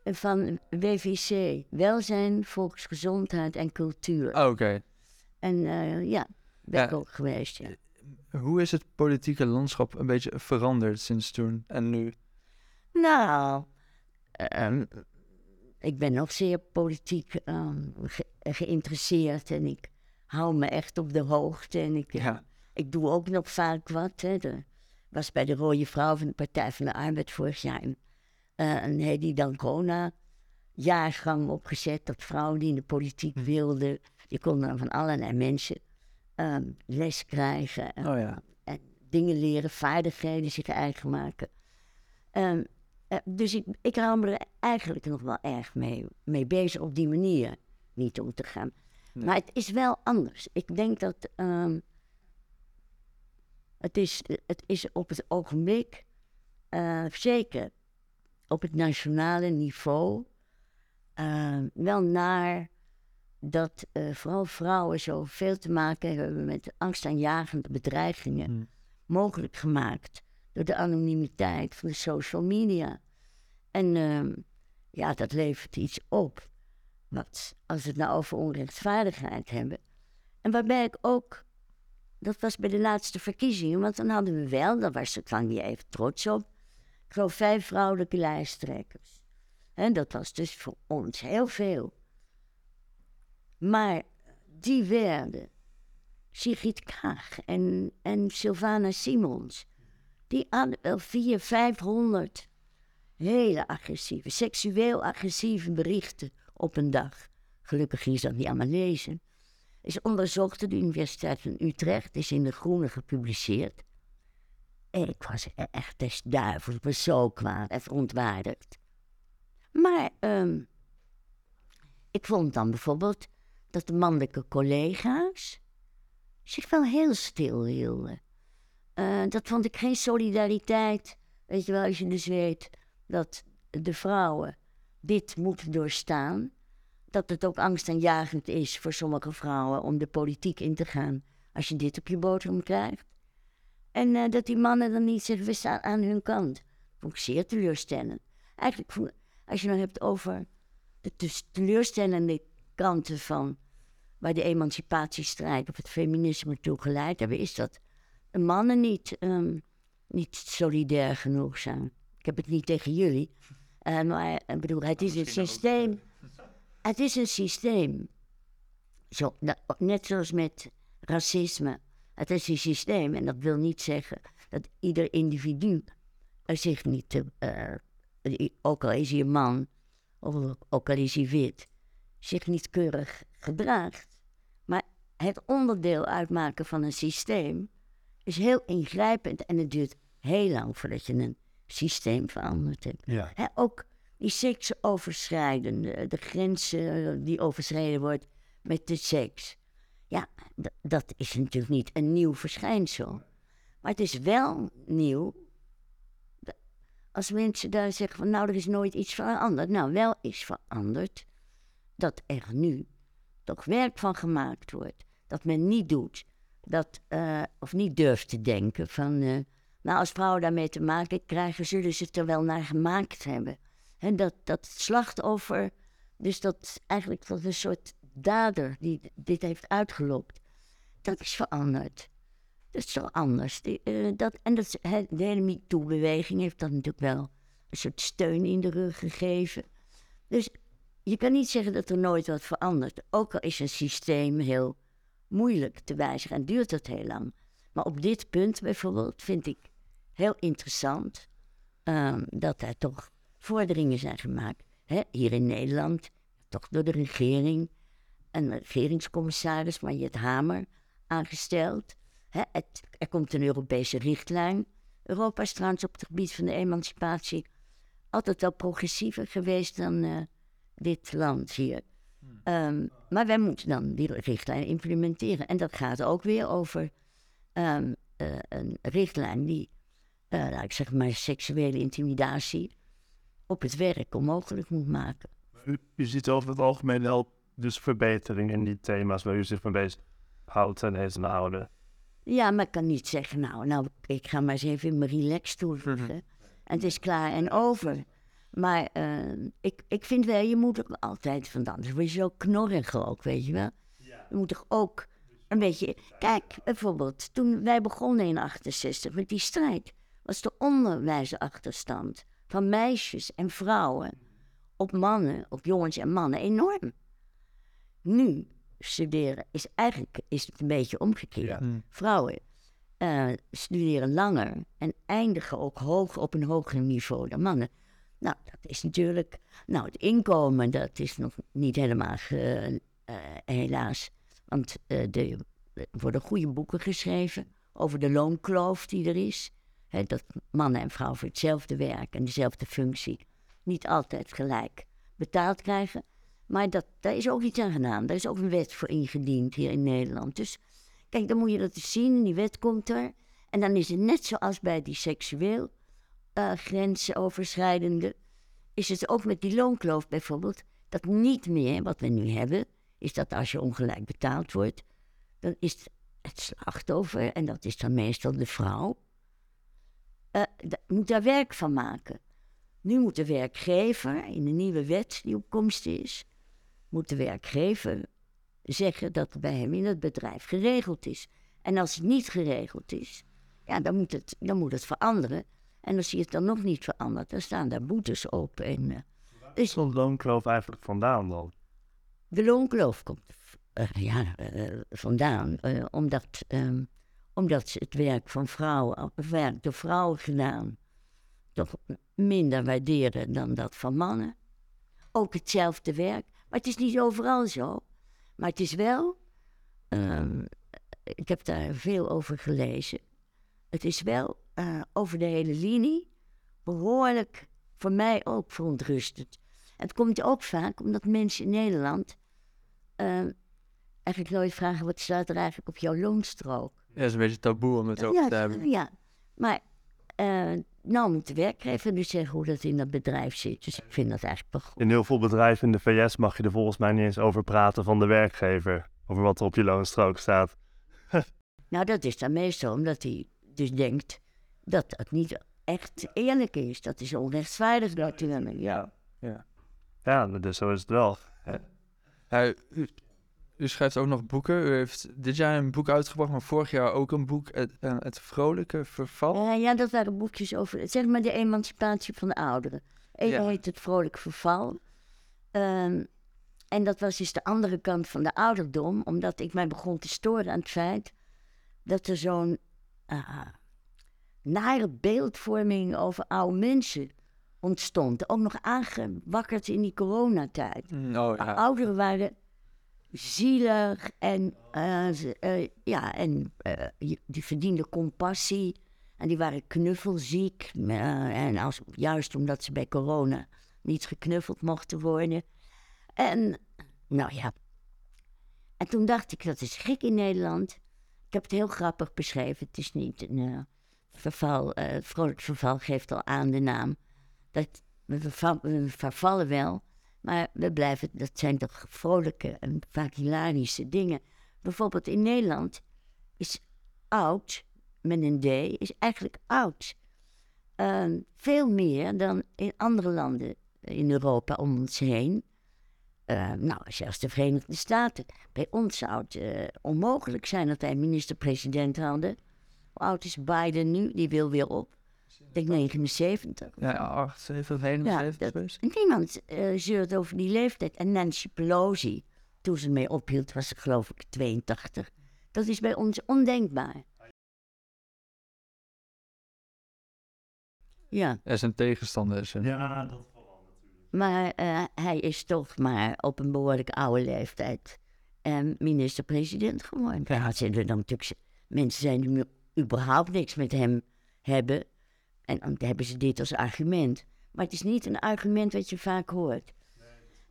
Van WVC, welzijn, volksgezondheid en cultuur. Oh, oké. En eh, ja, ben ik Ja. ook geweest, ja. Hoe is het politieke landschap een beetje veranderd sinds toen en nu? Nou, ehm, ik ben nog zeer politiek ehm, ge- geïnteresseerd en ik hou me echt op de hoogte. En ik, Ja. ik doe ook nog vaak wat. Hè. Er was bij de Rode Vrouw van de Partij van de Arbeid vorig jaar een, eh, een Hedy Dancona jaargang opgezet. Dat vrouwen die in de politiek wilden, die konden dan van allerlei mensen ehm, les krijgen. En, Oh ja. en dingen leren, vaardigheden zich eigen maken. Ehm, eh, dus ik, ik hou me er eigenlijk nog wel erg mee, mee bezig op die manier niet om te gaan. Nee. Maar het is wel anders. Ik denk dat ehm, het, is, het is op het ogenblik, eh, zeker op het nationale niveau, wel naar dat eh, vooral vrouwen zoveel te maken hebben met angstaanjagende bedreigingen Hmm. mogelijk gemaakt door de anonimiteit van de social media. En ehm, ja, dat levert iets op. Wat, als we het nou over onrechtvaardigheid hebben. En waarbij ik ook, dat was bij de laatste verkiezingen, want dan hadden we wel, daar was ik dan niet even trots op, ik geloof vijf vrouwelijke lijsttrekkers. En dat was dus voor ons heel veel. Maar die werden Sigrid Kaag en, en Sylvana Simons. Die hadden wel 400, 500 hele agressieve, seksueel agressieve berichten op een dag. Gelukkig is dat niet allemaal lezen. Is onderzocht door de Universiteit van Utrecht, is in De Groene gepubliceerd. En ik was e- echt des duivels, was zo kwaad en verontwaardigd. Maar ehm, ik vond dan bijvoorbeeld dat de mannelijke collega's zich wel heel stil hielden. Eh, dat vond ik geen solidariteit. Weet je wel, als je dus weet dat de vrouwen dit moeten doorstaan. Dat het ook angstaanjagend is voor sommige vrouwen om de politiek in te gaan. Als je dit op je boterham krijgt. En eh, dat die mannen dan niet zeggen, we staan aan hun kant. Vond ik zeer teleurstellend. Eigenlijk, als je nou hebt over de te- teleurstellende kanten van waar de emancipatiestrijd of het feminisme toe geleid hebben, is dat de mannen niet, ehm, niet solidair genoeg zijn. Ik heb het niet tegen jullie, eh, maar ik bedoel, het is een systeem. Het is een systeem. Zo, dat- net zoals met racisme. Het is een systeem en dat wil niet zeggen dat ieder individu er zich niet, eh, eh, ook al is hij een man, of ook al is hij wit, zich niet keurig gedraagt. Maar het onderdeel uitmaken van een systeem is heel ingrijpend en het duurt heel lang voordat je een systeem veranderd hebt. Ja. Ook die seksoverschrijdende, de grenzen die overschreden wordt met de seks. Ja, dat is natuurlijk niet een nieuw verschijnsel. Maar het is wel nieuw als mensen daar zeggen van nou, er is nooit iets veranderd. Nou, wel is veranderd dat er nu toch werk van gemaakt wordt. Dat men niet doet, dat, eh, of niet durft te denken van... eh, nou, als vrouwen daarmee te maken krijgen, zullen ze het er wel naar gemaakt hebben. En dat, dat slachtoffer, dus dat eigenlijk dat een soort dader die dit heeft uitgelokt, dat is veranderd. Dat is zo anders. Die, eh, dat, en dat, de hele MeToo-beweging heeft dat natuurlijk wel een soort steun in de rug gegeven. Dus je kan niet zeggen dat er nooit wat verandert. Ook al is een systeem heel moeilijk te wijzigen en duurt dat heel lang. Maar op dit punt bijvoorbeeld vind ik heel interessant ehm, dat er toch vorderingen zijn gemaakt. Hier in Nederland, toch door de regering, een regeringscommissaris, Mariet Hamer, aangesteld. Het, er komt een Europese richtlijn. Europa is trouwens op het gebied van de emancipatie altijd wel progressiever geweest dan eh, dit land hier. Ehm, maar wij moeten dan die richtlijn implementeren. En dat gaat ook weer over ehm, eh, een richtlijn die, eh, laat ik zeg maar, seksuele intimidatie op het werk onmogelijk moet maken. U, u ziet over het algemeen wel dus verbetering in die thema's waar u zich mee bezig houdt en heeft houden. Ja, maar ik kan niet zeggen, nou, nou ik ga maar eens even in mijn relaxstoel liggen. En het is klaar en over. Maar eh, ik, ik vind wel, je moet er altijd van anders word je zo knorrig ook, weet je wel. Je moet toch ook een beetje... Kijk, bijvoorbeeld, toen wij begonnen in 68 met die strijd... was de onderwijsachterstand van meisjes en vrouwen op mannen, op jongens en mannen enorm. Nu studeren is eigenlijk is het een beetje omgekeerd. Ja. Hmm. Vrouwen eh, studeren langer en eindigen ook hoog op een hoger niveau dan mannen. Nou, dat is natuurlijk. Nou, het inkomen, dat is nog niet helemaal. ge- eh, helaas. Want eh, de, er worden goede boeken geschreven over de loonkloof die er is. Dat mannen en vrouwen voor hetzelfde werk en dezelfde functie niet altijd gelijk betaald krijgen. Maar dat, daar is ook iets aan gedaan. Daar is ook een wet voor ingediend hier in Nederland. Dus kijk, dan moet je dat eens zien. En die wet komt er. En dan is het net zoals bij die seksueel eh, grensoverschrijdende. Is het ook met die loonkloof bijvoorbeeld. Dat niet meer, wat we nu hebben, is dat als je ongelijk betaald wordt, dan is het, slachtoffer, en dat is dan meestal de vrouw, eh, moet daar werk van maken. Nu moet de werkgever, in de nieuwe wet die op komst is, moet de werkgever zeggen dat het bij hem in het bedrijf geregeld is. En als het niet geregeld is, ja, dan moet het, dan moet het veranderen. En als hij het dan nog niet verandert, dan staan daar boetes op. En, Is zo'n loonkloof eigenlijk vandaan dan? de loonkloof komt eh, ja, eh, vandaan, omdat, ehm, omdat ze het werk van vrouwen, het werk door vrouwen gedaan, toch minder waarderen dan dat van mannen. Ook hetzelfde werk, maar het is niet overal zo. Maar het is wel, ehm, ik heb daar veel over gelezen, het is wel eh, over de hele linie behoorlijk, voor mij ook verontrustend. Het komt ook vaak omdat mensen in Nederland eh, eigenlijk nooit vragen wat staat er eigenlijk op jouw loonstrook. Ja, het is een beetje taboe om het over ja, te hebben. ja, maar eh, nou moet de werkgever dus zeggen hoe dat in dat bedrijf zit. Dus ik vind dat eigenlijk wel goed. In heel veel bedrijven in de VS mag je er volgens mij niet eens over praten van de werkgever. Over wat er op je loonstrook staat. Nou, dat is dan meestal omdat hij dus denkt dat dat niet echt eerlijk is. Dat is onrechtvaardig natuurlijk. Ja. Ja, dus zo is het wel. Ja, u, u schrijft ook nog boeken. U heeft dit jaar een boek uitgebracht, maar vorig jaar ook een boek, Het, eh, het Vrolijke Verval. Eh, ja, dat waren boekjes over, zeg maar, de emancipatie van de ouderen. Eén Ja. heet Het Vrolijk Verval. Ehm, en dat was dus de andere kant van de ouderdom, omdat ik mij begon te storen aan het feit dat er zo'n ah, nare beeldvorming over oude mensen ontstond. Ook nog aangewakkerd in die coronatijd. Mm, Oh ja. Ouderen waren zielig en, eh, ze- eh, ja, en eh, die verdienden compassie. En die waren knuffelziek. eh, en als, juist omdat ze bij corona niet geknuffeld mochten worden. En nou ja. En toen dacht ik, dat is gek in Nederland. Ik heb het heel grappig beschreven. Het is niet een eh, verval. eh vrolijk verval geeft al aan de naam. Dat, we, verval- we vervallen wel. Maar we blijven, dat zijn toch vrolijke en vaak hilarische dingen. Bijvoorbeeld in Nederland is oud, met een D, is eigenlijk oud. Ehm, veel meer dan in andere landen in Europa om ons heen. Eh, nou, zelfs de Verenigde Staten. Bij ons zou het eh, onmogelijk zijn dat wij een minister-president hadden. Hoe oud is Biden nu? Die wil weer op. Ik denk 79. Ja, 8, 7, Ja, 71 dat- geweest. Niemand eh zeurt over die leeftijd. En Nancy Pelosi, toen ze mee ophield, was ze geloof ik 82. Dat is bij ons ondenkbaar. Ja, Er zijn tegenstanders. en- Ja, dat maar eh, hij is toch maar op een behoorlijk oude leeftijd en minister-president geworden. Ja, er dan natuurlijk mensen zijn die nu überhaupt niks met hem hebben. En dan hebben ze dit als argument. Maar het is niet een argument wat je vaak hoort.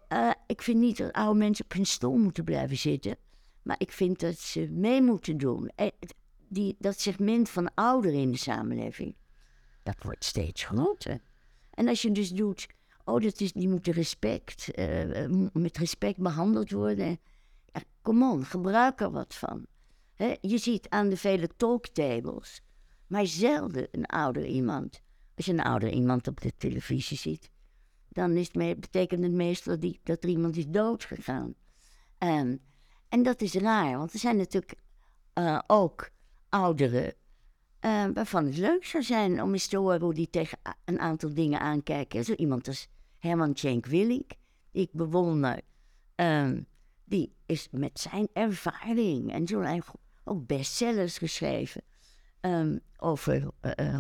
Eh, ik vind niet dat oude mensen op hun stoel moeten blijven zitten. Maar ik vind dat ze mee moeten doen. Eh, die, dat segment van ouderen in de samenleving, dat wordt steeds groter. En als je dus doet, oh, dat is, die moeten respect, eh, eh, met respect behandeld worden. Ja, kom on, gebruik er wat van. Je ziet aan de vele talktables, maar zelden een ouder iemand. Als je een ouder iemand op de televisie ziet, dan is betekent het meestal dat, er iemand is doodgegaan. Ehm, en dat is raar, want er zijn natuurlijk eh, ook ouderen waarvan het leuk zou zijn om eens te horen hoe die tegen een aantal dingen aankijken. Zo iemand als Herman Tjenk Willink, die ik bewonder, ehm, die is met zijn ervaring en zo en go- ook bestsellers geschreven ehm, over eh,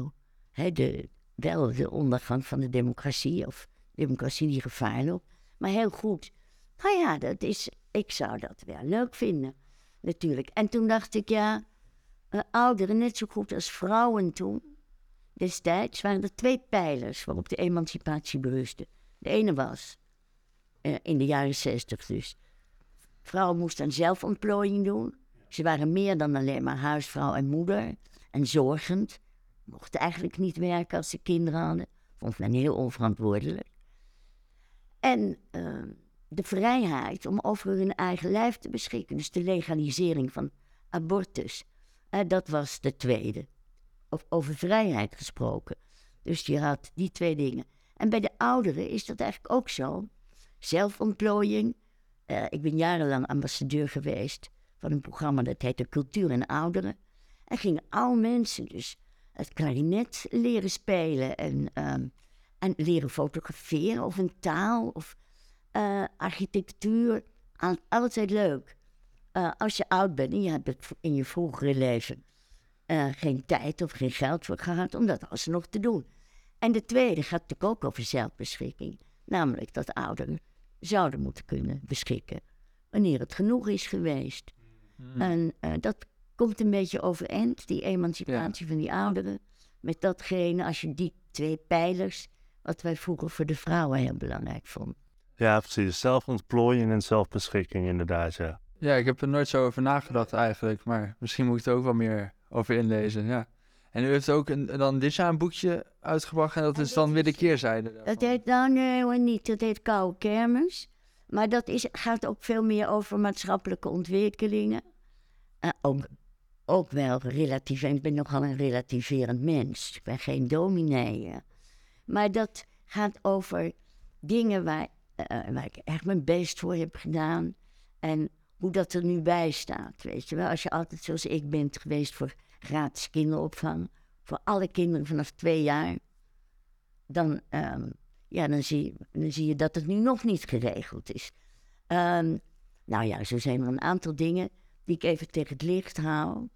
eh, de, wel de ondergang van de democratie of democratie die gevaar loopt. Maar heel goed. Nou ja, dat is, ik zou dat wel leuk vinden, natuurlijk. En toen dacht ik, ja, eh, ouderen net zo goed als vrouwen toen. Destijds waren er twee pijlers waarop de emancipatie berustte. De ene was, eh, in de jaren zestig dus, vrouwen moesten aan zelfontplooiing doen. Ze waren meer dan alleen maar huisvrouw en moeder en zorgend. Mochten eigenlijk niet werken als ze kinderen hadden. Vond men heel onverantwoordelijk. En eh, de vrijheid om over hun eigen lijf te beschikken. Dus de legalisering van abortus. Eh, dat was de tweede. Of over vrijheid gesproken. Dus je had die twee dingen. En bij de ouderen is dat eigenlijk ook zo. Zelfontplooiing. Eh, ik ben jarenlang ambassadeur geweest van een programma dat heette Cultuur en Ouderen. En gingen oude mensen dus het klarinet leren spelen en, ehm, en leren fotograferen of een taal of eh, architectuur. Al- Altijd leuk. Eh, als je oud bent en je hebt in je vroegere leven geen tijd of geen geld voor gehad om dat alsnog te doen. En de tweede gaat natuurlijk ook over zelfbeschikking. Namelijk dat ouderen zouden moeten kunnen beschikken wanneer het genoeg is geweest. En eh, dat komt een beetje overeind, die emancipatie van die ouderen. Met datgene, als je die twee pijlers, wat wij vroeger voor de vrouwen heel belangrijk vonden. Ja, precies. Zelfontplooiing en zelfbeschikking, inderdaad, ja. Ja, ik heb er nooit zo over nagedacht eigenlijk. Maar misschien moet ik er ook wel meer over inlezen, ja. En u heeft ook een, dan dit jaar een boekje uitgebracht en dat En is dan weer de keerzijde Dat heet nou nee niet, dat heet Koude Kermis. Maar dat is, gaat ook veel meer over maatschappelijke ontwikkelingen. Eh, ook, ook wel relatief, en ik ben nogal een relativerend mens. Ik ben geen dominee. Maar dat gaat over dingen waar, eh, waar ik echt mijn best voor heb gedaan. En hoe dat er nu bij staat, weet je wel. Als je altijd zoals ik bent geweest voor gratis kinderopvang. Voor alle kinderen vanaf twee jaar. Dan, ehm, ja, dan, zie, dan zie je dat het nu nog niet geregeld is. Ehm, nou ja, zo zijn er een aantal dingen die ik even tegen het licht hou.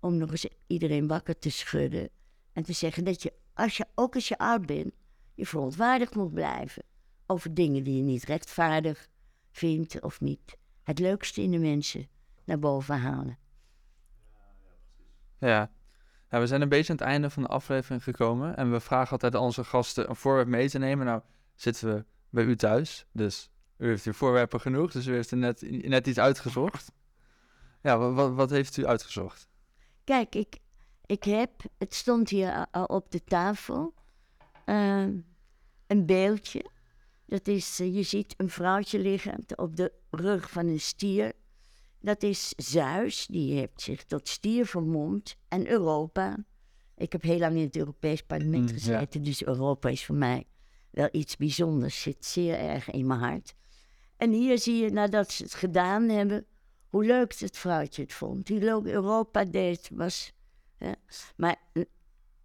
Om nog eens iedereen wakker te schudden. En te zeggen dat je, als je ook als je oud bent, je verontwaardigd moet blijven over dingen die je niet rechtvaardig vindt of niet het leukste in de mensen naar boven halen. Ja. we zijn een beetje aan het einde van de aflevering gekomen. En we vragen altijd onze gasten een voorwerp mee te nemen. Nou, zitten we bij u thuis. Dus u heeft hier voorwerpen genoeg. Dus u heeft er net, net iets uitgezocht. Ja, wat, wat heeft u uitgezocht? Kijk, ik, ik heb, het stond hier al op de tafel, ehm, een beeldje. Dat is, eh, je ziet een vrouwtje liggen op de rug van een stier. Dat is Zeus, die heeft zich tot stier vermomd. En Europa. Ik heb heel lang in het Europees parlement Mm, ja. gezeten, dus Europa is voor mij wel iets bijzonders. Zit zeer erg in mijn hart. En hier zie je, nadat ze het gedaan hebben, hoe leuk het vrouwtje het vond. Hoe leuk Europa deed, was... hè. Maar eh,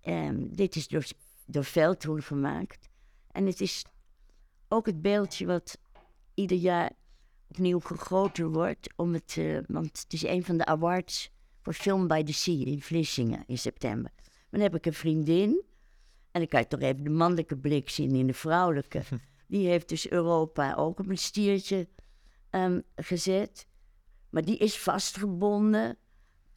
ehm, dit is door, door Veldhoen gemaakt. En het is ook het beeldje wat ieder jaar opnieuw gegoten wordt. Om het, eh, want het is een van de awards voor Film by the Sea in Vlissingen in september. Dan heb ik een vriendin. En dan kan je toch even de mannelijke blik zien in de vrouwelijke. Die heeft dus Europa ook op een stiertje ehm, gezet. Maar die is vastgebonden,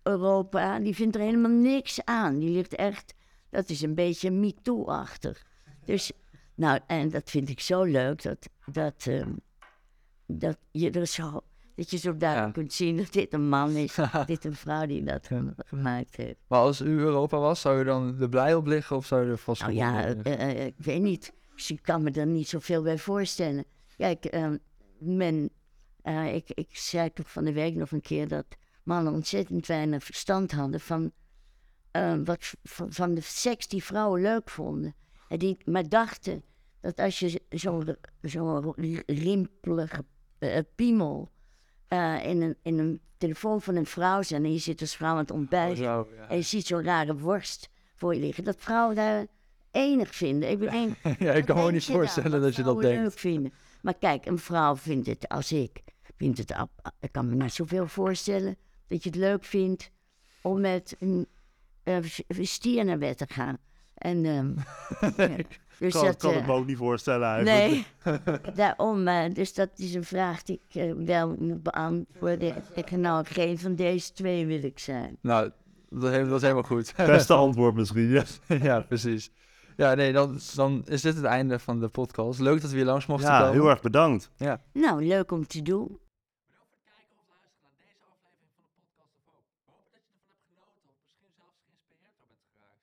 Europa. Die vindt er helemaal niks aan. Die ligt echt, dat is een beetje MeToo-achtig. Dus, nou, en dat vind ik zo leuk, dat, dat, ehm, dat, je, er zo, dat je zo duidelijk kunt zien dat dit een man is, dit een vrouw die dat ge- gemaakt heeft. Maar als u Europa was, zou u dan er blij op liggen of zou u er vast Nou ja, eh, eh, ik weet niet. Dus ik kan me er niet zoveel bij voorstellen. Kijk, ehm, men, eh, ik, ik zei toch van de week nog een keer dat mannen ontzettend weinig verstand hadden van, eh, wat, van, van de seks die vrouwen leuk vonden. En die maar dachten dat als je zo'n zo rimpelige eh, piemel eh, in, een, in een telefoon van een vrouw zit en je zit als vrouw aan het ontbijt Zo, ja. en je ziet zo'n rare worst voor je liggen. Dat vrouwen daar enig vinden. Ik, ben, ja, ik kan me niet dan? voorstellen dat je dat denkt. leuk vinden. Maar kijk, een vrouw vindt het als ik. Vindt het, ab- ik kan me niet zoveel voorstellen dat je het leuk vindt om met een, stier naar bed te gaan. En, ehm, ja. Dus kan, dat, kan het me ook niet voorstellen eigenlijk. Nee, daarom. eh, dus dat is een vraag die ik eh, wel moet beantwoorden. Ik nou geen van deze twee wil ik zijn. Nou, dat, is helemaal goed. Beste antwoord misschien, ja. ja, precies. Ja, nee, dan, dan is dit het einde van de podcast. Leuk dat we hier langs mochten Ja, komen. heel erg bedankt. Ja. Nou, leuk om te doen.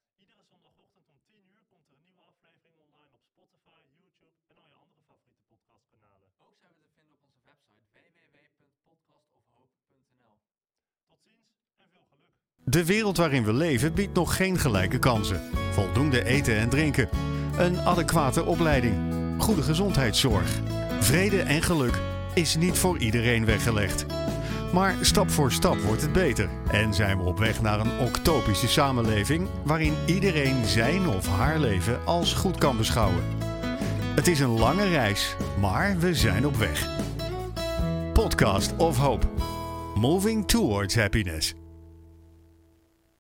Iedere zondagochtend om 10 uur komt er een nieuwe aflevering online op Spotify, YouTube en al je andere favoriete podcastkanalen. Ook zijn we te vinden op onze website www.podcastofhoop.nl. Tot ziens en veel geluk. De wereld waarin we leven biedt nog geen gelijke kansen. Voldoende eten en drinken. Een adequate opleiding. Goede gezondheidszorg. Vrede en geluk is niet voor iedereen weggelegd. Maar stap voor stap wordt het beter en zijn we op weg naar een octopische samenleving waarin iedereen zijn of haar leven als goed kan beschouwen. Het is een lange reis, maar we zijn op weg. Podcast of Hope. Moving towards happiness.